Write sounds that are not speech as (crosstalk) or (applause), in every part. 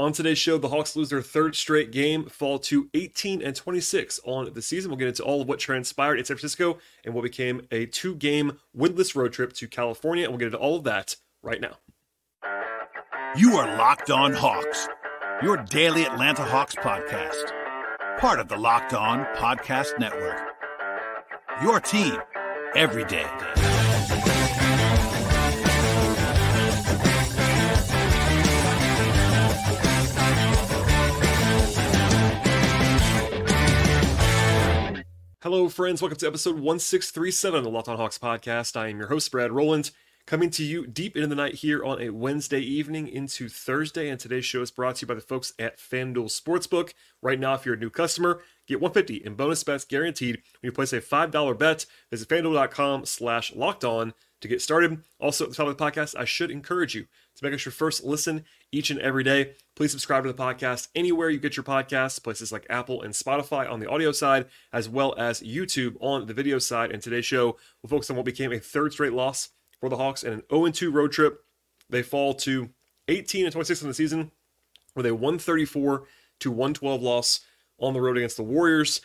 On today's show, the Hawks lose their third straight game, fall to 18 and 26 on the season. We'll get into all of what transpired in San Francisco and what became a two game winless road trip to California. And we'll get into all of that right now. You are Locked On Hawks, your daily Atlanta Hawks podcast, part of the Locked On Podcast Network. Your team every day. Hello, friends. Welcome to episode 1637 of the Locked On Hawks podcast. I am your host, Brad Rowland, coming to you deep into the night here on a Wednesday evening into Thursday. And today's show is brought to you by the folks at FanDuel Sportsbook. Right now, if you're a new customer, get 150 in bonus bets guaranteed when you place a $5 bet. Visit fanduel.com slash locked on to get started. Also, at the top of the podcast, I should encourage you make us your first listen each and every day. Please subscribe to the podcast anywhere you get your podcasts, places like Apple and Spotify on the audio side, as well as YouTube on the video side. And today's show will focus on what became a third straight loss for the Hawks oh and an 0 2 road trip. They fall to 18 and 26 in the season with a 134 to 112 loss on the road against the Warriors.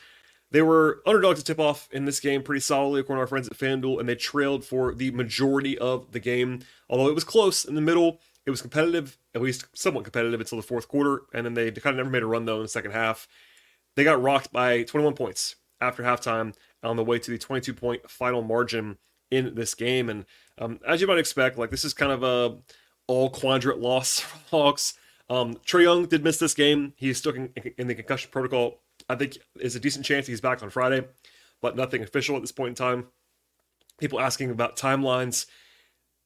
They were underdogs to tip off in this game pretty solidly, according to our friends at FanDuel, and they trailed for the majority of the game. Although it was close in the middle, it was competitive, at least somewhat competitive until the fourth quarter, and then they kind of never made a run though in the second half. They got rocked by 21 points after halftime on the way to the 22 point final margin in this game. And um, as you might expect, like this is kind of a all quadrant loss (laughs) for the Hawks. Um, Trae Young did miss this game. He's stuck in, in the concussion protocol. I think there's a decent chance he's back on Friday, but nothing official at this point in time. People asking about timelines.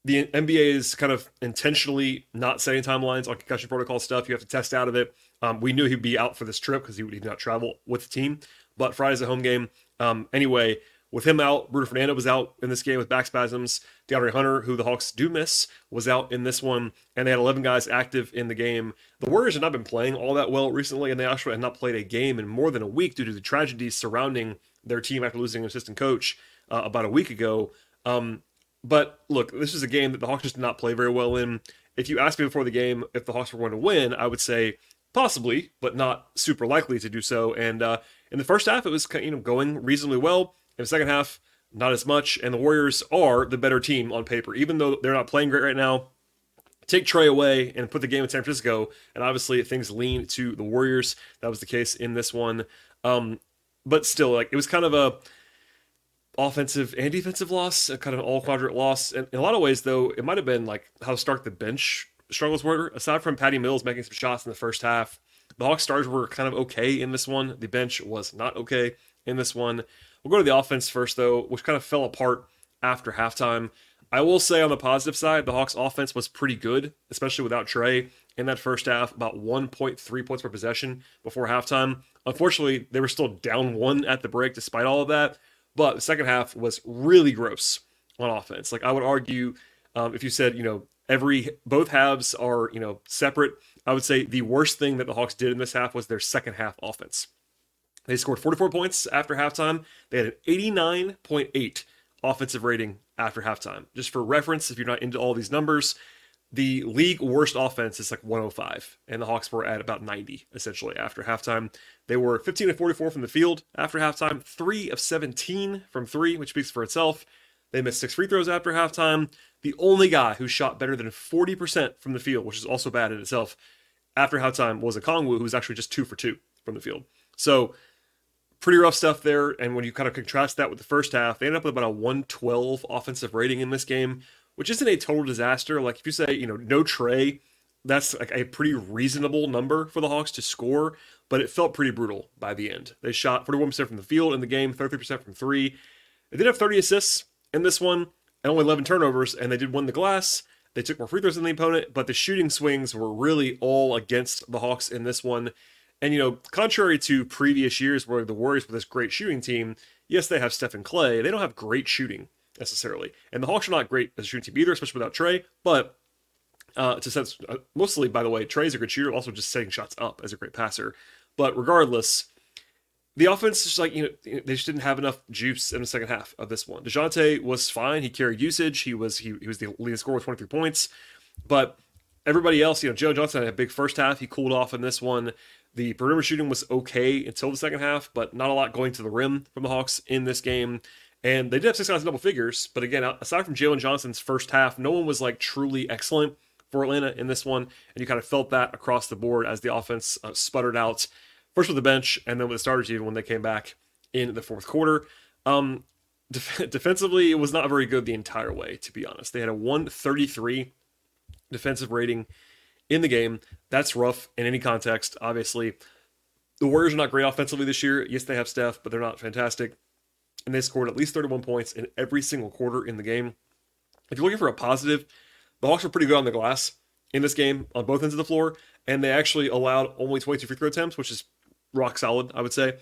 The NBA is kind of intentionally not setting timelines on concussion protocol stuff. You have to test out of it. Um, we knew he'd be out for this trip because he would not travel with the team, but Friday's a home game. Um, anyway, with him out, Bruno Fernando was out in this game with back spasms. DeAndre Hunter, who the Hawks do miss, was out in this one, and they had 11 guys active in the game. The Warriors have not been playing all that well recently, and they actually had not played a game in more than a week due to the tragedies surrounding their team after losing an assistant coach uh, about a week ago. Um, but look, this is a game that the Hawks just did not play very well in. If you asked me before the game if the Hawks were going to win, I would say possibly, but not super likely to do so. And uh, in the first half, it was you know going reasonably well. In the second half, not as much. And the Warriors are the better team on paper, even though they're not playing great right now. Take Trae away and put the game in San Francisco, and obviously things lean to the Warriors. That was the case in this one. Um, but still, like it was kind of a offensive and defensive loss, a kind of all quadrant loss. And in a lot of ways, though, it might have been like how stark the bench struggles were. Aside from Patty Mills making some shots in the first half, the Hawks stars were kind of okay in this one. The bench was not okay in this one. We'll go to the offense first, though, which kind of fell apart after halftime. I will say on the positive side, the Hawks' offense was pretty good, especially without Trae in that first half, about 1.3 points per possession before halftime. Unfortunately, they were still down one at the break despite all of that. But the second half was really gross on offense. Like I would argue, um, if you said, you know, every both halves are, you know, separate, I would say the worst thing that the Hawks did in this half was their second half offense. They scored 44 points after halftime. They had an 89.8 offensive rating after halftime. Just for reference, if you're not into all these numbers, the league worst offense is like 105, and the Hawks were at about 90 essentially after halftime. They were 15 of 44 from the field after halftime, 3 of 17 from 3, which speaks for itself. They missed six free throws after halftime. The only guy who shot better than 40% from the field, which is also bad in itself, after halftime was Okongwu, who was actually just 2 for 2 from the field. So pretty rough stuff there. And when you kind of contrast that with the first half, they end up with about a 112 offensive rating in this game, which isn't a total disaster. Like if you say, you know, no Trae, that's like a pretty reasonable number for the Hawks to score, but it felt pretty brutal by the end. They shot 41% from the field in the game, 33% from three. They did have 30 assists in this one and only 11 turnovers, and they did win the glass. They took more free throws than the opponent, but the shooting swings were really all against the Hawks in this one. And, you know, contrary to previous years where the Warriors were this great shooting team, yes, they have Steph and Klay. They don't have great shooting necessarily. And the Hawks are not great as a shooting team either, especially without Trae. But uh, to sense, uh, mostly, by the way, Trae's a good shooter, also just setting shots up as a great passer. But regardless, the offense is like, you know, they just didn't have enough juice in the second half of this one. DeJounte was fine. He carried usage. He was he, he was the leading scorer with 23 points. But everybody else, you know, Joe Johnson had a big first half. He cooled off in this one. The perimeter shooting was okay until the second half, but not a lot going to the rim from the Hawks in this game. And they did have six guys in double figures, but again, aside from Jalen Johnson's first half, no one was like truly excellent for Atlanta in this one, and you kind of felt that across the board as the offense uh, sputtered out first with the bench and then with the starters even when they came back in the fourth quarter. Um, def- (laughs) defensively, it was not very good the entire way, to be honest. They had a 133 defensive rating in the game. That's rough in any context, obviously. The Warriors are not great offensively this year. Yes, they have Steph, but they're not fantastic. And they scored at least 31 points in every single quarter in the game. If you're looking for a positive, the Hawks were pretty good on the glass in this game on both ends of the floor, and they actually allowed only 22 free throw attempts, which is rock solid, I would say.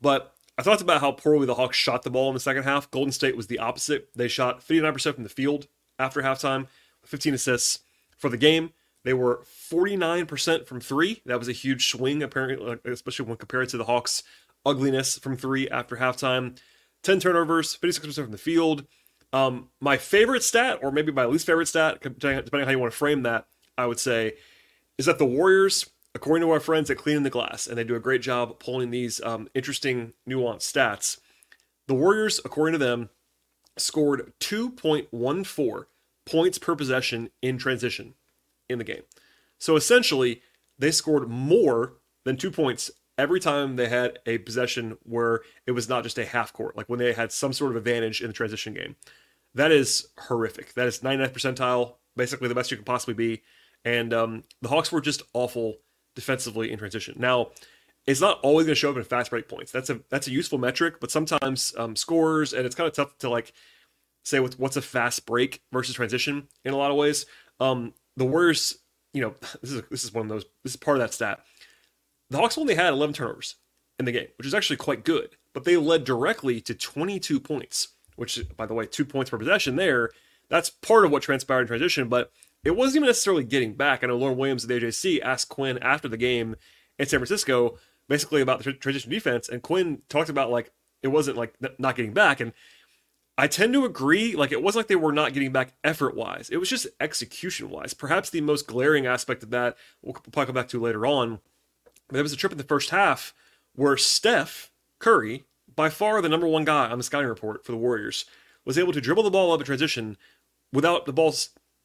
But I thought about how poorly the Hawks shot the ball in the second half. Golden State was the opposite. They shot 59% from the field after halftime, 15 assists for the game. They were 49% from three. That was a huge swing, apparently, especially when compared to the Hawks' ugliness from three after halftime. 10 turnovers, 56% from the field. Um, my favorite stat, or maybe my least favorite stat, depending on how you want to frame that, I would say, is that the Warriors, according to our friends at Cleaning the Glass, and they do a great job pulling these um, interesting, nuanced stats. The Warriors, according to them, scored 2.14 points per possession in transition in the game. So essentially, they scored more than two points every time they had a possession where it was not just a half court, like when they had some sort of advantage in the transition game. That is horrific. That is 99th percentile, basically the best you can possibly be. And um, the Hawks were just awful defensively in transition. Now, it's not always going to show up in fast break points. That's a that's a useful metric, but sometimes um, scores, and it's kind of tough to like say with what's a fast break versus transition in a lot of ways. Um, the Warriors, you know, (laughs) this is this is one of those. This is part of that stat. The Hawks only had 11 turnovers in the game, which is actually quite good, but they led directly to 22 points, which, by the way, two points per possession there. That's part of what transpired in transition, but it wasn't even necessarily getting back. I know Lauren Williams of the AJC asked Quin after the game in San Francisco, basically about the transition defense, and Quin talked about like it wasn't like not getting back, and I tend to agree. Like it wasn't like they were not getting back effort wise. It was just execution wise. Perhaps the most glaring aspect of that we'll probably come back to later on. There was a trip in the first half where Steph Curry, by far the number one guy on the scouting report for the Warriors, was able to dribble the ball up in transition without the ball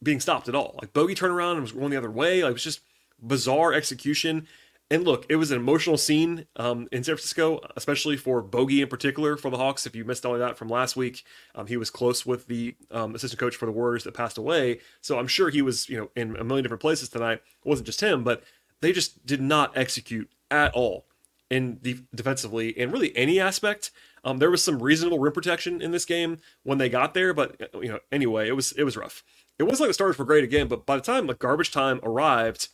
being stopped at all. Like Bogi turnaround and was going the other way. Like it was just bizarre execution. And look, it was an emotional scene um, in San Francisco, especially for Bogi in particular for the Hawks. If you missed all of that from last week, um, he was close with the um, assistant coach for the Warriors that passed away. So I'm sure he was, you know, in a million different places tonight. It wasn't just him, but they just did not execute at all in the defensively in really any aspect. Um, there was some reasonable rim protection in this game when they got there, but you know, anyway, it was it was rough. It was like the starters were great again, but by the time like garbage time arrived,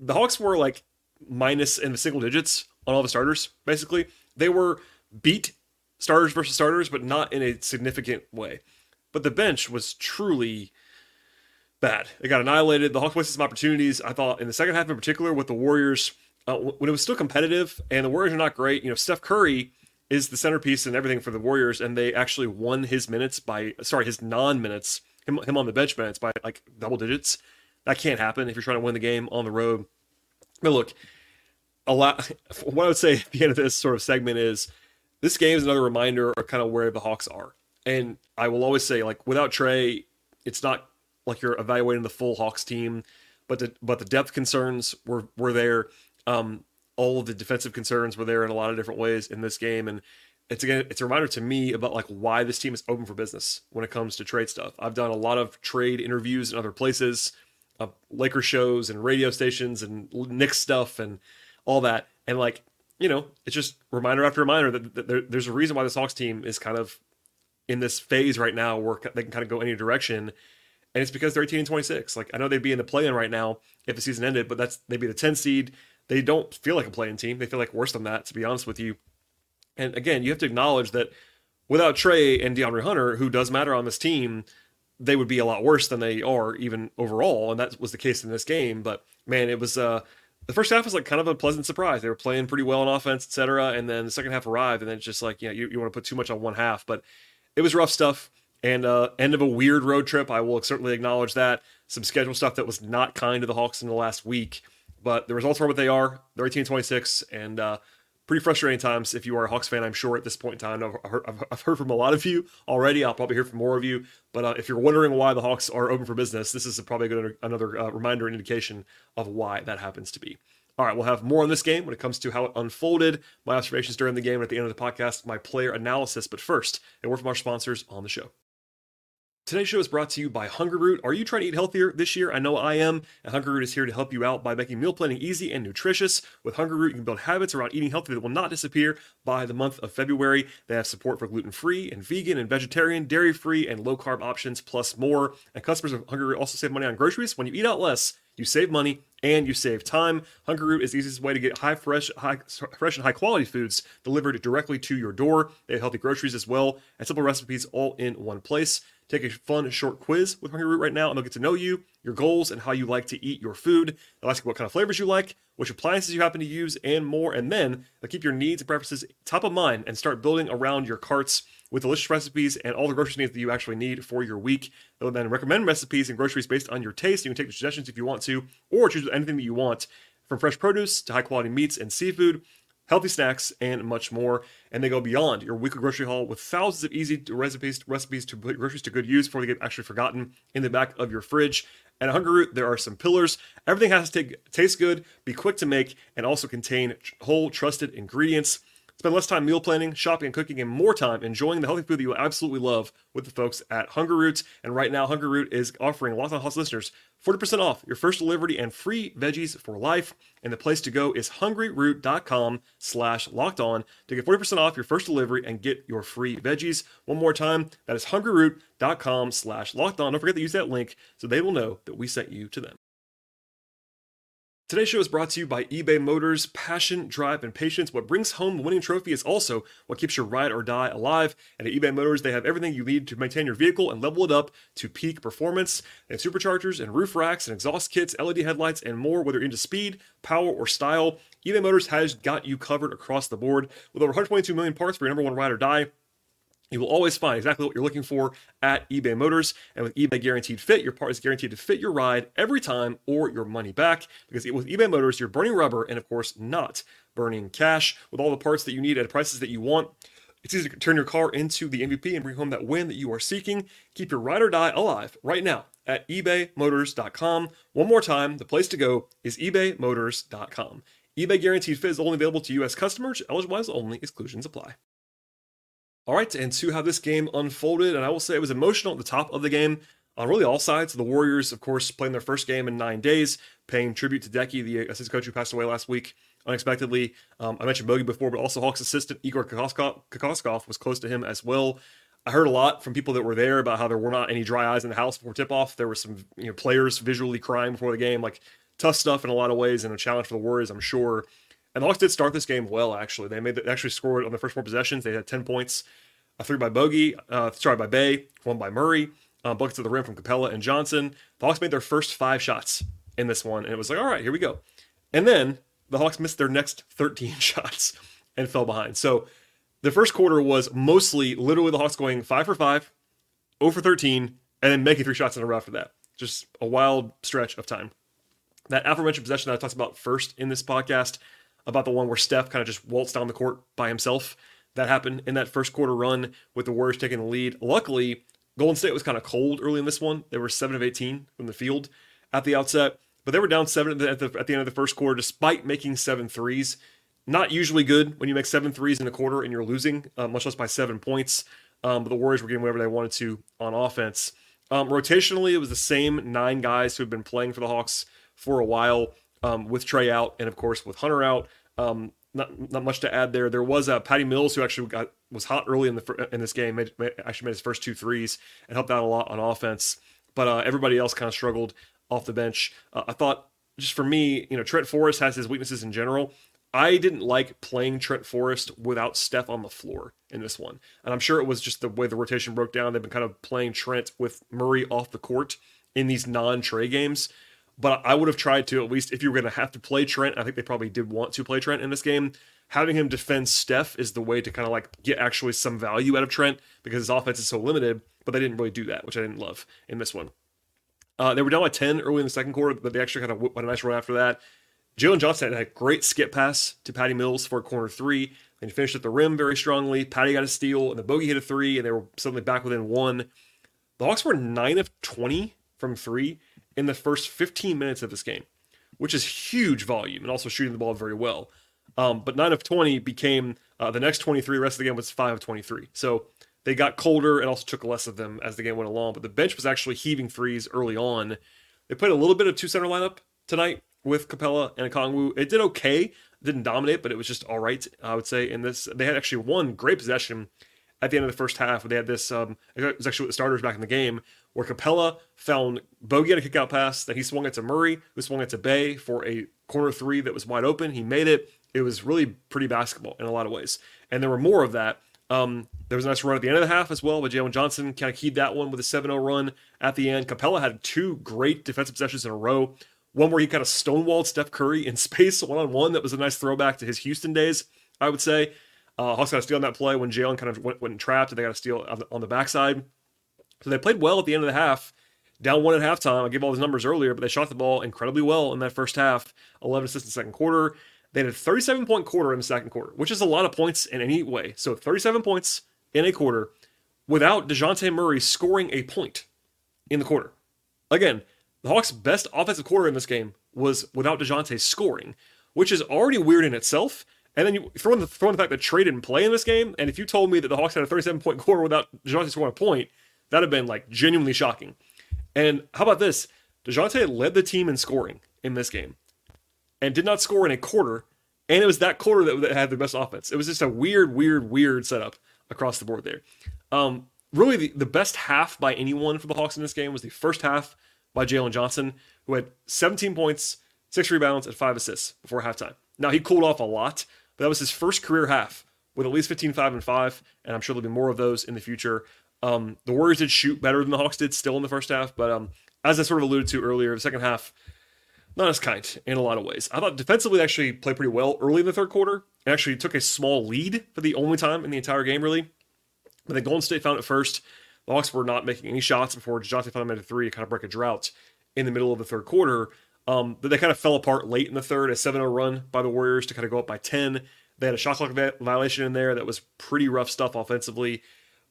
the Hawks were like minus in the single digits on all the starters. Basically, they were beat starters versus starters, but not in a significant way. But the bench was truly bad. They got annihilated. The Hawks wasted some opportunities. I thought in the second half, in particular, with the Warriors, uh, when it was still competitive and the Warriors are not great. You know, Steph Curry is the centerpiece and everything for the Warriors, and they actually won his minutes by sorry his non minutes, him him on the bench minutes by like double digits. That can't happen if you're trying to win the game on the road. But look, a lot. (laughs) What I would say at the end of this sort of segment is this game is another reminder of kind of where the Hawks are. And I will always say, like, without Trae, it's not like you're evaluating the full Hawks team, but the but the depth concerns were were there. Um, all of the defensive concerns were there in a lot of different ways in this game, and it's again it's a reminder to me about like why this team is open for business when it comes to trade stuff. I've done a lot of trade interviews in other places, uh, Laker shows and radio stations and Knicks stuff and all that. And like, you know, it's just reminder after reminder that, that there, there's a reason why the Sox team is kind of in this phase right now where they can kind of go any direction. And it's because they're 18 and 26. Like, I know they'd be in the play in right now if the season ended, but that's they'd be the 10 seed. They don't feel like a playing team. They feel like worse than that, to be honest with you. And again, you have to acknowledge that without Trae and DeAndre Hunter, who does matter on this team, they would be a lot worse than they are even overall. And that was the case in this game. But man, it was uh the first half was like kind of a pleasant surprise. They were playing pretty well on offense, etc. And then the second half arrived, and then it's just like, you know, you, you want to put too much on one half. But it was rough stuff and uh, end of a weird road trip. I will certainly acknowledge that. some schedule stuff that was not kind to the Hawks in the last week. But the results are what they are. They're 18 26, and uh, pretty frustrating times if you are a Hawks fan, I'm sure, at this point in time. I've heard, I've heard from a lot of you already. I'll probably hear from more of you. But uh, if you're wondering why the Hawks are open for business, this is probably good, another uh, reminder and indication of why that happens to be. All right, we'll have more on this game when it comes to how it unfolded, my observations during the game, and at the end of the podcast, my player analysis. But first, a word from our sponsors on the show. Today's show is brought to you by Hungryroot. Are you trying to eat healthier this year? I know I am, and Hungryroot is here to help you out by making meal planning easy and nutritious. With Hungryroot, you can build habits around eating healthy that will not disappear by the month of February. They have support for gluten free and vegan and vegetarian, dairy free, and low carb options, plus more. And customers of Hungryroot also save money on groceries. When you eat out less, you save money and you save time. Hungryroot is the easiest way to get high fresh, high fresh and high quality foods delivered directly to your door. They have healthy groceries as well and simple recipes all in one place. Take a fun short quiz with Hungryroot right now, and they'll get to know you, your goals, and how you like to eat your food. They'll ask you what kind of flavors you like, which appliances you happen to use, and more. And then they'll keep your needs and preferences top of mind and start building around your carts with delicious recipes and all the grocery needs that you actually need for your week. They'll then recommend recipes and groceries based on your taste. You can take the suggestions if you want to, or choose anything that you want, from fresh produce to high quality meats and seafood healthy snacks, and much more. And they go beyond your weekly grocery haul with thousands of easy recipes recipes to put groceries to good use before they get actually forgotten in the back of your fridge. At Hungryroot, there are some pillars. Everything has to take, taste good, be quick to make, and also contain whole, trusted ingredients. Spend less time meal planning, shopping, and cooking, and more time enjoying the healthy food that you absolutely love with the folks at Hungryroot. And right now, Hungryroot is offering Locked On Hawks listeners 40% off your first delivery and free veggies for life. And the place to go is hungryroot.com slash locked on to get 40% off your first delivery and get your free veggies. One more time, that is hungryroot.com slash locked on. Don't forget to use that link so they will know that we sent you to them. Today's show is brought to you by eBay Motors. Passion, drive, and patience. What brings home the winning trophy is also what keeps your ride or die alive. And at eBay Motors, they have everything you need to maintain your vehicle and level it up to peak performance. They have superchargers and roof racks and exhaust kits, LED headlights, and more, whether into speed, power, or style. eBay Motors has got you covered across the board. With over 122 million parts for your number one ride or die, you will always find exactly what you're looking for at eBay Motors. And with eBay Guaranteed Fit, your part is guaranteed to fit your ride every time or your money back. Because with eBay Motors, you're burning rubber and, of course, not burning cash. With all the parts that you need at prices that you want, it's easy to turn your car into the MVP and bring home that win that you are seeking. Keep your ride or die alive right now at ebaymotors.com. One more time, the place to go is ebaymotors.com. eBay Guaranteed Fit is only available to U.S. customers. Eligible only. Exclusions apply. All right, and to how this game unfolded, and I will say it was emotional at the top of the game on really all sides. The Warriors, of course, playing their first game in nine days, paying tribute to Deki, the assistant coach who passed away last week unexpectedly. Um, I mentioned Bogi before, but also Hawks assistant Igor Kokoskov was close to him as well. I heard a lot from people that were there about how there were not any dry eyes in the house before tip off. There were some you know players visually crying before the game, like tough stuff in a lot of ways, and a challenge for the Warriors, I'm sure. And the Hawks did start this game well, actually. They made the, actually scored on the first four possessions. They had 10 points, a three by Bogi, uh, sorry, by Bey, one by Murray, uh, buckets at the rim from Capela and Johnson. The Hawks made their first five shots in this one, and it was like, all right, here we go. And then the Hawks missed their next 13 (laughs) shots and fell behind. So the first quarter was mostly literally the Hawks going five for five, 0 for 13, and then making three shots in a row after that. Just a wild stretch of time. That aforementioned possession that I talked about first in this podcast, about the one where Steph kind of just waltzed down the court by himself. That happened in that first quarter run with the Warriors taking the lead. Luckily, Golden State was kind of cold early in this one. They were 7 of 18 from the field at the outset, but they were down 7 at the, at the end of the first quarter despite making seven threes. Not usually good when you make seven threes in a quarter and you're losing, uh, much less by seven points. Um, but the Warriors were getting whatever they wanted to on offense. Um, rotationally, it was the same nine guys who had been playing for the Hawks for a while, um, with Trae out and of course with Hunter out. Um, not not much to add there. There was uh, Patty Mills who actually got was hot early in the in this game. Made, made, actually made his first two threes and helped out a lot on offense. But uh, everybody else kind of struggled off the bench. Uh, I thought just for me, you know, Trent Forrest has his weaknesses in general. I didn't like playing Trent Forrest without Steph on the floor in this one. And I'm sure it was just the way the rotation broke down. They've been kind of playing Trent with Murray off the court in these non Trae games. But I would have tried to at least if you were going to have to play Trent. I think they probably did want to play Trent in this game. Having him defend Steph is the way to kind of like get actually some value out of Trent because his offense is so limited. But they didn't really do that, which I didn't love in this one. Uh, they were down by 10 early in the second quarter, but they actually kind of went a nice run after that. Jalen Johnson had a great skip pass to Patty Mills for a corner three, and he finished at the rim very strongly. Patty got a steal, and the Bogi hit a three, and they were suddenly back within one. The Hawks were 9 of 20 from three in the first 15 minutes of this game, which is huge volume and also shooting the ball very well. Um, but 9 of 20 became uh, the next 23, the rest of the game was 5 of 23. So they got colder and also took less of them as the game went along. But the bench was actually heaving threes early on. They played a little bit of two center lineup tonight with Capela and Kongwu. It did okay, didn't dominate, but it was just all right, I would say. In this, they had actually one great possession at the end of the first half. They had this, um, it was actually with the starters back in the game, where Capela found Bogi had a kick out pass, then he swung it to Murray, who swung it to Bey for a corner three that was wide open. He made it. It was really pretty basketball in a lot of ways. And there were more of that. Um, there was a nice run at the end of the half as well, but Jalen Johnson kind of keyed that one with a 7 0 run at the end. Capela had two great defensive possessions in a row. One where he kind of stonewalled Steph Curry in (laughs) space one on one. That was a nice throwback to his Houston days, I would say. Uh, Hawks got a steal on that play when Jalen kind of went, went trapped and they got a steal on the, on the backside. So they played well at the end of the half, down one at halftime. I gave all those numbers earlier, but they shot the ball incredibly well in that first half. 11 assists in the second quarter. They had a 37 point quarter in the second quarter, which is a lot of points in any way. So 37 points in a quarter without DeJounte Murray scoring a point in the quarter. Again, the Hawks' best offensive quarter in this game was without DeJounte scoring, which is already weird in itself. And then you throw in the, throw in the fact that Trae didn't play in this game, and if you told me that the Hawks had a 37 point quarter without DeJounte scoring a point, that'd have been like genuinely shocking. And how about this? DeJounte led the team in scoring in this game and did not score in a quarter. And it was that quarter that, that had the best offense. It was just a weird, weird, weird setup across the board there. Um, really, the, the best half by anyone for the Hawks in this game was the first half by Jalen Johnson, who had 17 points, six rebounds, and five assists before halftime. Now, he cooled off a lot, but that was his first career half with at least 15, 5, and 5, and I'm sure there'll be more of those in the future. Um, the Warriors did shoot better than the Hawks did still in the first half, but um, as I sort of alluded to earlier, the second half, not as kind in a lot of ways. I thought defensively they actually played pretty well early in the third quarter and actually took a small lead for the only time in the entire game, really. But then Golden State found it first. The Hawks were not making any shots before DeJounte found them at a three to kind of break a drought in the middle of the third quarter. Um, but they kind of fell apart late in the third, a 7 0 run by the Warriors to kind of go up by 10. They had a shot clock violation in there that was pretty rough stuff offensively.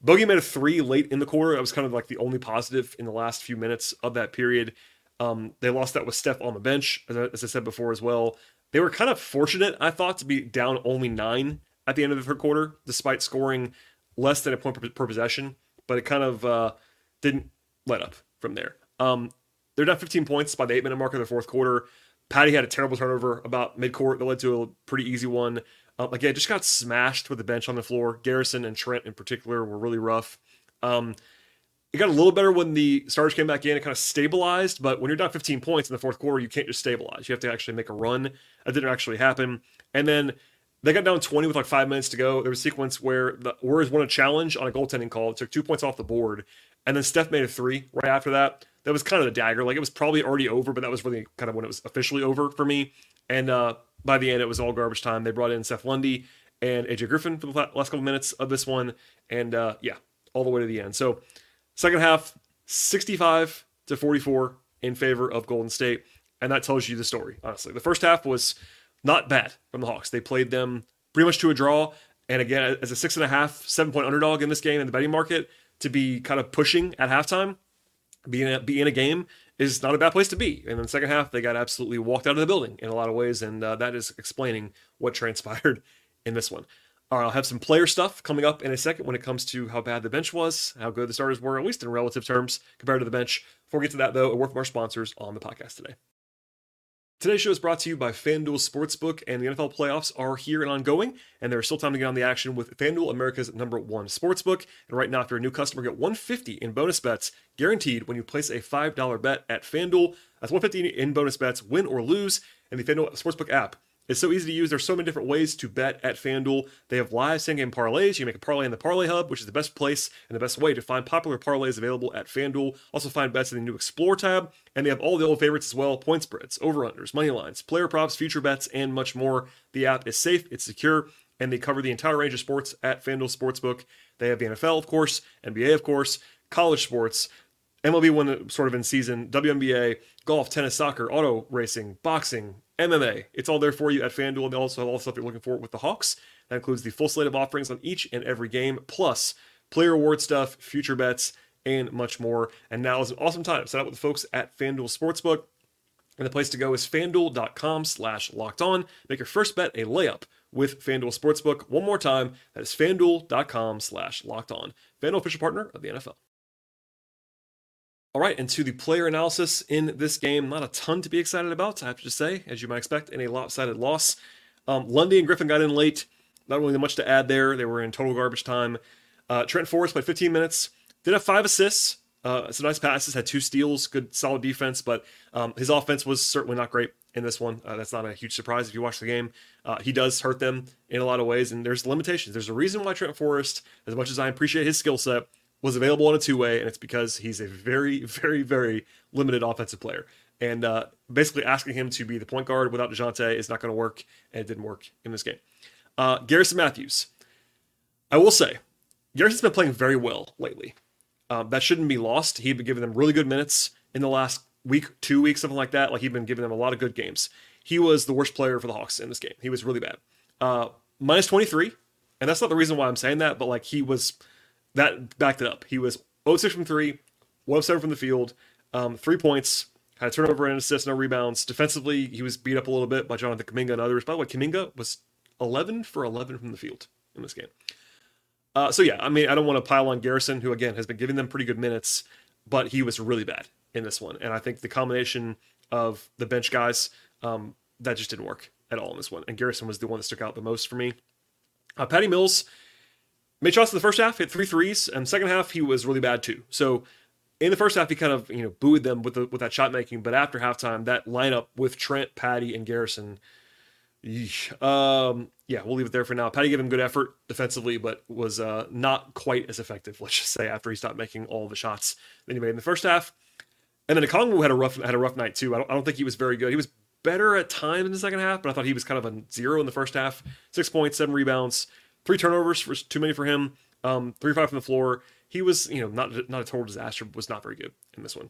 Bogi made a three late in the quarter. That was kind of like the only positive in the last few minutes of that period. Um, they lost that with Steph on the bench, as I, as I said before as well. They were kind of fortunate, I thought, to be down only nine at the end of the third quarter, despite scoring less than a point per, per possession. But it kind of uh, didn't let up from there. Um, they're down 15 points by the eight minute mark of the fourth quarter. Patty had a terrible turnover about midcourt that led to a pretty easy one. Um, yeah, just got smashed with the bench on the floor. Garrison and Trent in particular were really rough. Um, it got a little better when the starters came back in. It kind of stabilized, but when you're down 15 points in the fourth quarter, you can't just stabilize. You have to actually make a run. That didn't actually happen. And then they got down 20 with like five minutes to go. There was a sequence where the Warriors won a challenge on a goaltending call. It took two points off the board. And then Steph made a three right after that. That was kind of the dagger. Like it was probably already over, but that was really kind of when it was officially over for me. And uh, by the end, it was all garbage time. They brought in Seth Lundy and AJ Griffin for the last couple minutes of this one. And uh, yeah, all the way to the end. So, second half, 65 to 44 in favor of Golden State. And that tells you the story, honestly. The first half was not bad from the Hawks. They played them pretty much to a draw. And again, as a six and a half, seven point underdog in this game in the betting market, to be kind of pushing at halftime, being a, be in a game is not a bad place to be. And in the second half, they got absolutely walked out of the building in a lot of ways, and uh, that is explaining what transpired (laughs) in this one. All right, I'll have some player stuff coming up in a second when it comes to how bad the bench was, how good the starters were, at least in relative terms compared to the bench. Before we get to that, though, a word from our sponsors on the podcast today. Today's show is brought to you by FanDuel Sportsbook, and the NFL playoffs are here and ongoing, and there's still time to get on the action with FanDuel, America's number one sportsbook. And right now, if you're a new customer, get 150 in bonus bets guaranteed when you place a $5 bet at FanDuel. That's 150 in bonus bets, win or lose, and the FanDuel Sportsbook app it's so easy to use. There's so many different ways to bet at FanDuel. They have live same game parlays. You can make a parlay in the Parlay Hub, which is the best place and the best way to find popular parlays available at FanDuel. Also find bets in the new Explore tab, and they have all the old favorites as well: point spreads, over/unders, money lines, player props, future bets, and much more. The app is safe, it's secure, and they cover the entire range of sports at FanDuel Sportsbook. They have the NFL, of course, NBA, of course, college sports, MLB one sort of in season, WNBA, golf, tennis, soccer, auto racing, boxing, MMA. It's all there for you at FanDuel. And they also have all the stuff you're looking for with the Hawks. That includes the full slate of offerings on each and every game, plus player reward stuff, future bets, and much more. And now is an awesome time to sign up with the folks at FanDuel Sportsbook. And the place to go is fanduel.com slash locked on. Make your first bet a layup with FanDuel Sportsbook. One more time, that is fanduel.com slash locked on. FanDuel official partner of the NFL. All right, and to the player analysis in this game, not a ton to be excited about, I have to say, as you might expect, in a lopsided loss. Um, Lundy and Griffin got in late. Not really much to add there. They were in total garbage time. Uh, Trent Forrest played 15 minutes. Did have five assists. Uh, some nice passes. Had two steals. Good, solid defense. But um, his offense was certainly not great in this one. Uh, that's not a huge surprise if you watch the game. Uh, he does hurt them in a lot of ways, and there's limitations. There's a reason why Trent Forrest, as much as I appreciate his skill set, was available on a two way, and it's because he's a very, (laughs) very, very limited offensive player. And uh, basically, asking him to be the point guard without DeJounte is not going to work, and it didn't work in this game. Uh, Garrison Matthews. I will say, Garrison's been playing very well lately. Um, that shouldn't be lost. He'd been giving them really good minutes in the last week, two weeks, something like that. Like he'd been giving them a lot of good games. He was the worst player for the Hawks in this game. He was really bad. Uh, minus 23. And that's not the reason why I'm saying that, but like he was that backed it up. He was 06 from three, 1 7 from the field, um, three points, had a turnover and an assist, no rebounds. Defensively, he was beat up a little bit by Jonathan Kuminga and others. By the way, Kaminga was 11 for 11 from the field in this game. Uh, so yeah, I mean, I don't want to pile on Garrison, who again has been giving them pretty good minutes, but he was really bad in this one. And I think the combination of the bench guys, um, that just didn't work at all in this one. And Garrison was the one that stuck out the most for me. Uh, Patty Mills made shots in the first half, hit three threes, and second half he was really bad too. So in the first half he kind of you know buoyed them with the, with that shot making, but after halftime that lineup with Trent, Patty, and Garrison, um, yeah, we'll leave it there for now. Patty gave him good effort defensively, but was uh, not quite as effective. (laughs) Let's just say after he stopped making all the shots that he made in the first half. And then Okongwu had a rough had a rough night too. I don't, I don't think he was very good. He was better at times in the second half, but I thought he was kind of a zero in the first half. Six points, seven rebounds, three turnovers was too many for him. Um, three five from the floor. He was, you know, not not a total disaster. Was not very good in this one.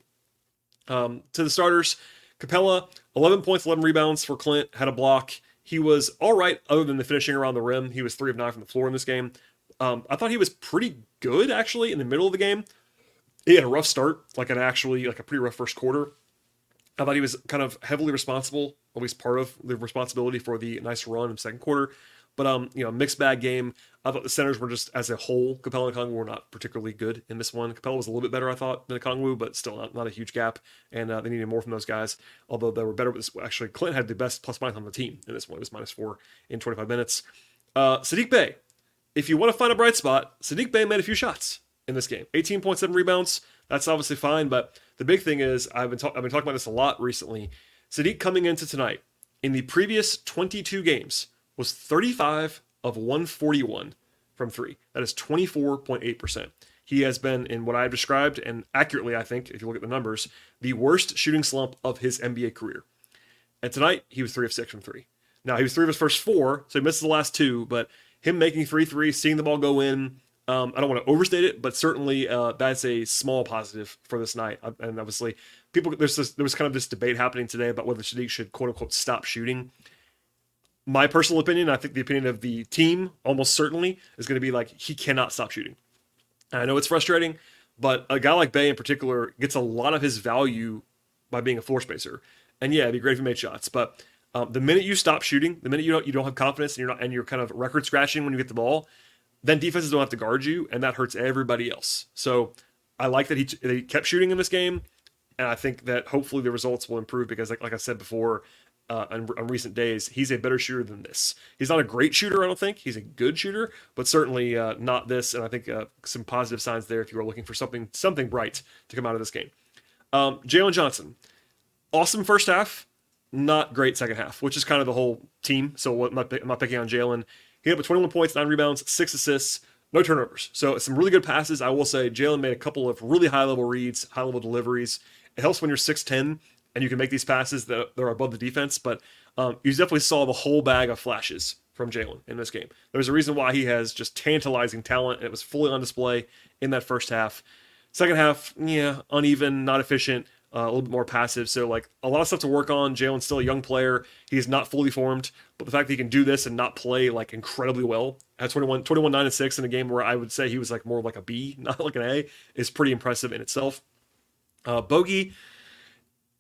Um, to the starters, Capela, 11 points, 11 rebounds for Clint. Had a block. He was all right, other than the finishing around the rim. He was three of nine from the floor in this game. Um, I thought he was pretty good actually in the middle of the game. He had a rough start, like an actually like a pretty rough first quarter. I thought he was kind of heavily responsible, at least part of the responsibility for the nice run in the second quarter. But um, you know, mixed bag game. I thought the centers were just as a whole, Capela and Okongwu were not particularly good in this one. Capela was a little bit better, I thought, than Okongwu, but still not, not a huge gap. And uh, they needed more from those guys. Although they were better with this. Actually, Clint had the best plus minus on the team in this one. It was minus four in 25 minutes. Uh, Saddiq Bey, if you want to find a bright spot, Saddiq Bey made a few shots in this game. 18.7 rebounds. That's obviously fine, but the big thing is I've been ta- I've been talking about this a lot recently. Saddiq coming into tonight in the previous 22 games was 35 of 141 from three. That is 24.8%. He has been in what I've described, and accurately, I think, if you look at the numbers, the worst shooting slump of his NBA career. And tonight, he was three of six from three. Now, he was three of his first four, so he misses the last two, but him making three threes, seeing the ball go in, um, I don't want to overstate it, but certainly uh, that's a small positive for this night. And obviously, people there's this, there was kind of this debate happening today about whether Saddiq should quote unquote stop shooting my personal opinion, I think the opinion of the team almost certainly is going to be like he cannot stop shooting. And I know it's frustrating, but a guy like Bey in particular gets a lot of his value by being a floor spacer. And yeah, it'd be great if he made shots, but um, the minute you stop shooting, the minute you don't you don't have confidence and you're not and you're kind of record scratching when you get the ball, then defenses don't have to guard you, and that hurts everybody else. So I like that he, he kept shooting in this game, and I think that hopefully the results will improve because, like, like I said before, uh, on, recent days, he's a better shooter than this. He's not a great shooter, I don't think. He's a good shooter, but certainly uh, not this. And I think uh, some positive signs there if you are looking for something something bright to come out of this game. Um, Jalen Johnson, awesome first half, not great second half, which is kind of the whole team. So I'm not, I'm not picking on Jalen. He had up 21 points, nine rebounds, six assists, no turnovers. So some really good passes. I will say Jalen made a couple of really high level reads, high level deliveries. It helps when you're 6'10 and you can make these passes that, are above the defense. But um, you definitely saw the whole bag of flashes from Jalen in this game. There's a reason why he has just tantalizing talent. It was fully on display in that first half. Second half, yeah, uneven, not efficient, uh, a little bit more passive. So like a lot of stuff to work on. Jalen's still a young player. He's not fully formed, but the fact that he can do this and not play like incredibly well at 21, 21 9 and 6 in a game where I would say he was like more like a B, (laughs) not like an A, is pretty impressive in itself. Uh, Bogi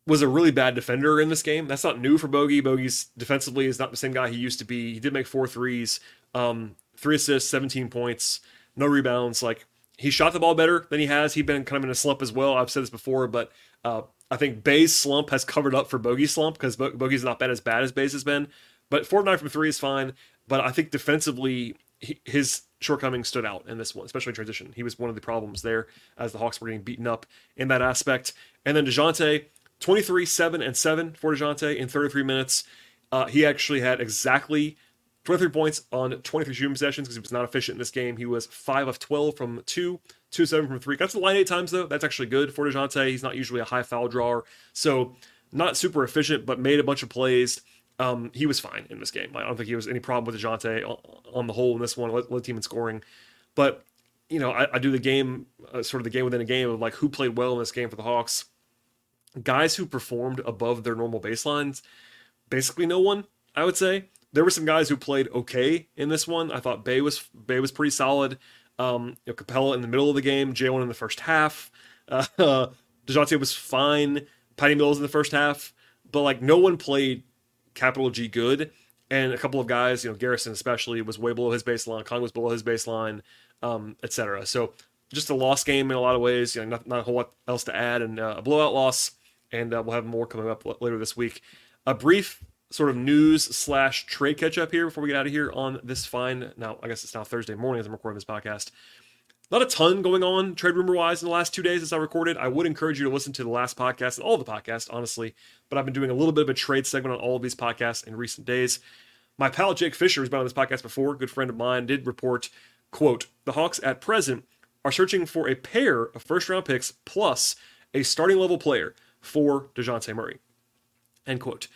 was a really bad defender in this game. That's not new for Bogi. Bogi's defensively is not the same guy he used to be. He did make four threes, um, three assists, 17 points, no rebounds. Like he shot the ball better than he has. He'd been kind of in a slump as well. I've said this before, but uh, I think Bey's slump has covered up for Bogi's slump because Bo- Bogi's not been as bad as Bey's has been. But four nine from three is fine. But I think defensively, he, his shortcomings stood out in this one, especially transition. He was one of the problems there as the Hawks were getting beaten up in that aspect. And then DeJounte, 23, 7, and 7 for DeJounte in 33 minutes. Uh, he actually had exactly 23 points on 23 shooting possessions because he was not efficient in this game. He was 5 of 12 from 2, 2 7 from 3. Got to the line eight times, though. That's actually good for DeJounte. He's not usually a high foul drawer. So, not super efficient, but made a bunch of plays. Um, he was fine in this game. I don't think he was any problem with DeJounte on the whole in this one, led, led team in scoring. But, you know, I, I do the game, uh, sort of the game within a game of like who played well in this game for the Hawks. Guys who performed above their normal baselines, basically no one, I would say. There were some guys who played okay in this one. I thought Bey was Bey was pretty solid. Um, you know, Capela in the middle of the game, Jalen in the first half. Uh, (laughs) Dejounte was fine. Patty Mills in the first half, but like no one played capital G good. And a couple of guys, you know, Garrison especially was way below his baseline. Kong was below his baseline, um, etc. So just a lost game in a lot of ways. You know, not, not a whole lot else to add, and uh, a blowout loss. And uh, we'll have more coming up later this week. A brief sort of news slash trade catch up here before we get out of here on this fine. Now, I guess it's now Thursday morning as I'm recording this podcast. Not a ton going on trade rumor wise in the last two days as I recorded. I would encourage you to listen to the last podcast and all the podcasts, honestly. But I've been doing a little bit of a trade segment on all of these podcasts in recent days. My pal Jake Fisher, who's been on this podcast before, good friend of mine, did report, quote, the Hawks at present are searching for a pair of first round picks plus a starting level player for DeJounte Murray. End quote.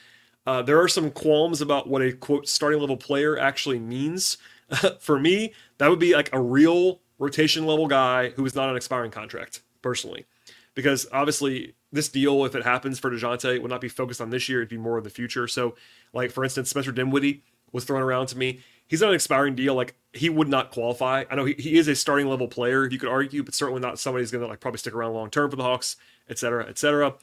Uh, there are some qualms about what a quote starting level player actually means. (laughs) for me, that would be like a real rotation level guy who is not an expiring contract, personally. Because obviously, this deal, if it happens for DeJounte, would not be focused on this year, it'd be more of the future. So, like, for instance, Spencer Dinwiddie was thrown around to me. He's not an expiring deal. Like, he would not qualify. I know he, he is a starting level player, you could argue, but certainly not somebody who's going to, like, probably stick around long term for the Hawks, et cetera, et cetera.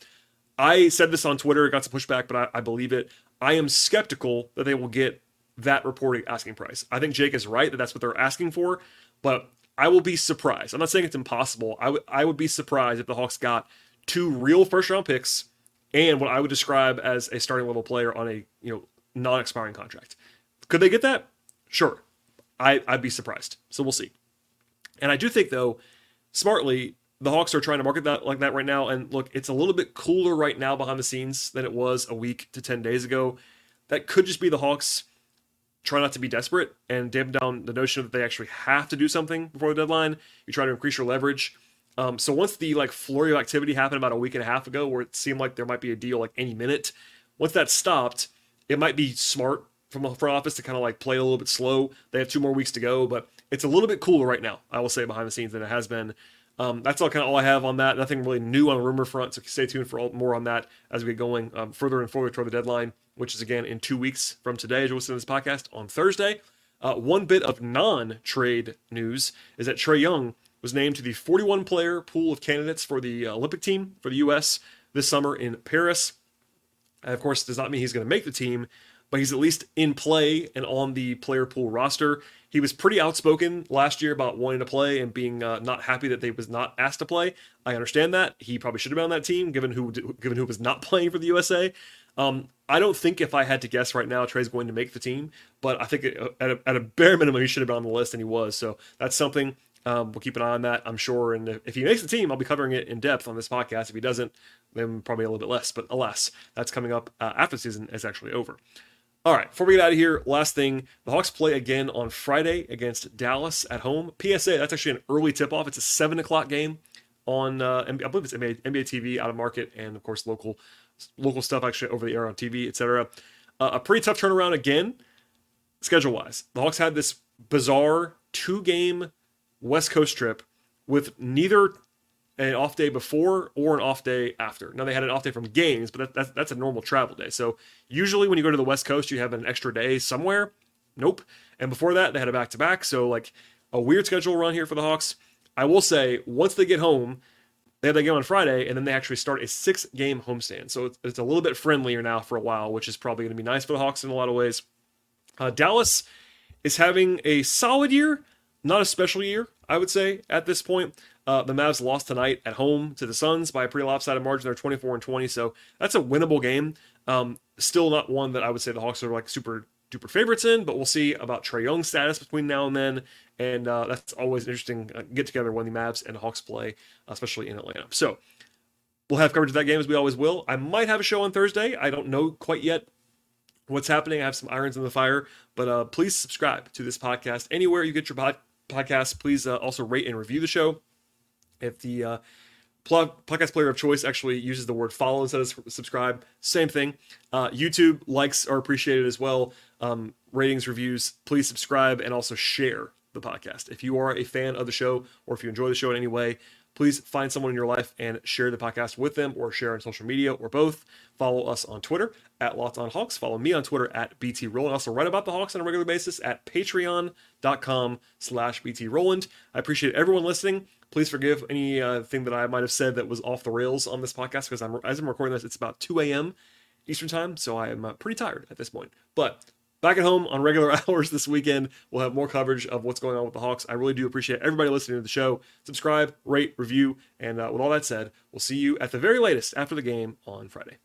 I said this on Twitter, it got some pushback, but I, I believe it. I am skeptical that they will get that reported asking price. I think Jake is right that that's what they're asking for, but I will be surprised. I'm not saying it's impossible. I would I would be surprised if the Hawks got two real first round picks and what I would describe as a starting level player on a you know non expiring contract. Could they get that? Sure. I, I'd be surprised. So we'll see. And I do think though, smartly, the Hawks are trying to market that like that right now. And look, it's a little bit cooler right now behind the scenes than it was a week to 10 days ago. That could just be the Hawks try not to be desperate and dampen down the notion that they actually have to do something before the deadline. You try to increase your leverage. Um, so once the like flurry of activity happened about a week and a half ago, where it seemed like there might be a deal like any minute, once that stopped, it might be smart from a front office to kind of like play a little bit slow. They have two more weeks to go, but it's a little bit cooler right now. I will say behind the scenes than it has been. Um, that's all kind of all I have on that. Nothing really new on the rumor front, so stay tuned for all, more on that as we get going um, further and further toward the deadline, which is again in two weeks from today as you listen to this podcast on Thursday. Uh, one bit of non-trade news is that Trae Young was named to the 41 player pool of candidates for the uh, Olympic team for the U.S. this summer in Paris. And of course, does not mean he's going to make the team, but he's at least in play and on the player pool roster. He was pretty outspoken last year about wanting to play and being uh, not happy that they was not asked to play. I understand that he probably should have been on that team, given who given who was not (laughs) playing for the USA. Um, I don't think if I had to guess right now, Trae's going to make the team, but I think at a, at a bare minimum he should have been on the list, and he was. So that's something um, we'll keep an eye on that, I'm sure. And if he makes the team, I'll be covering it in depth on this podcast. If he doesn't, then probably a little bit less. But alas, that's coming up uh, after the season is actually over. All right, before we get out of here, last thing the Hawks play again on Friday against Dallas at home. PSA, that's actually an early tip off. It's a 7 o'clock game on, uh, I believe it's NBA, NBA TV out of market, and of course, local local stuff actually over the air on TV, etc. Uh, a pretty tough turnaround again, schedule wise. The Hawks had this bizarre two game West Coast trip with neither an off day before or an off day after. Now they had an off day from games, but that, that's that's a normal travel day. So usually when you go to the West Coast, you have an extra day somewhere. Nope. And before that, they had a back to back. So like a weird schedule run here for the Hawks. I will say once they get home, they have that game on Friday, and then they actually start a six game homestand. So it's, it's a little bit friendlier now for a while, which is probably going to be nice for the Hawks in a lot of ways. Uh, Dallas is having a solid year, not a special year, I would say, at this point. Uh, the Mavs lost tonight at home to the Suns by a pretty lopsided margin. They're 24 and 20, so that's a winnable game. Um, still not one that I would say the Hawks are like super duper favorites in, but we'll see about Trae Young's status between now and then. And uh, that's always interesting uh, get together when the Mavs and Hawks play, especially in Atlanta. So we'll have coverage of that game as we always will. I might have a show on Thursday. I don't know quite yet what's happening. I have some irons in the fire, but uh, please subscribe to this podcast anywhere you get your pod- podcast. Please uh, also rate and review the show. If the uh, podcast player of choice actually uses the word follow instead of subscribe, same thing. Uh, YouTube likes are appreciated as well. Um, ratings, reviews, please subscribe and also share the podcast. If you are a fan of the show or if you enjoy the show in any way, please find someone in your life and share the podcast with them or share on social media or both. Follow us on Twitter at Locked On Hawks. Follow me on Twitter at BT Rowland. Also write about the Hawks on a regular basis at patreon.com slash BT Rowland. I appreciate everyone listening. Please forgive anything uh, thing that I might have said that was off the rails on this podcast because I'm, as I'm recording this, it's about 2 a.m. Eastern time, so I am uh, pretty tired at this point. But back at home on regular (laughs) hours this weekend. We'll have more coverage of what's going on with the Hawks. I really do appreciate everybody listening to the show. Subscribe, rate, review, and uh, with all that said, we'll see you at the very latest after the game on Friday.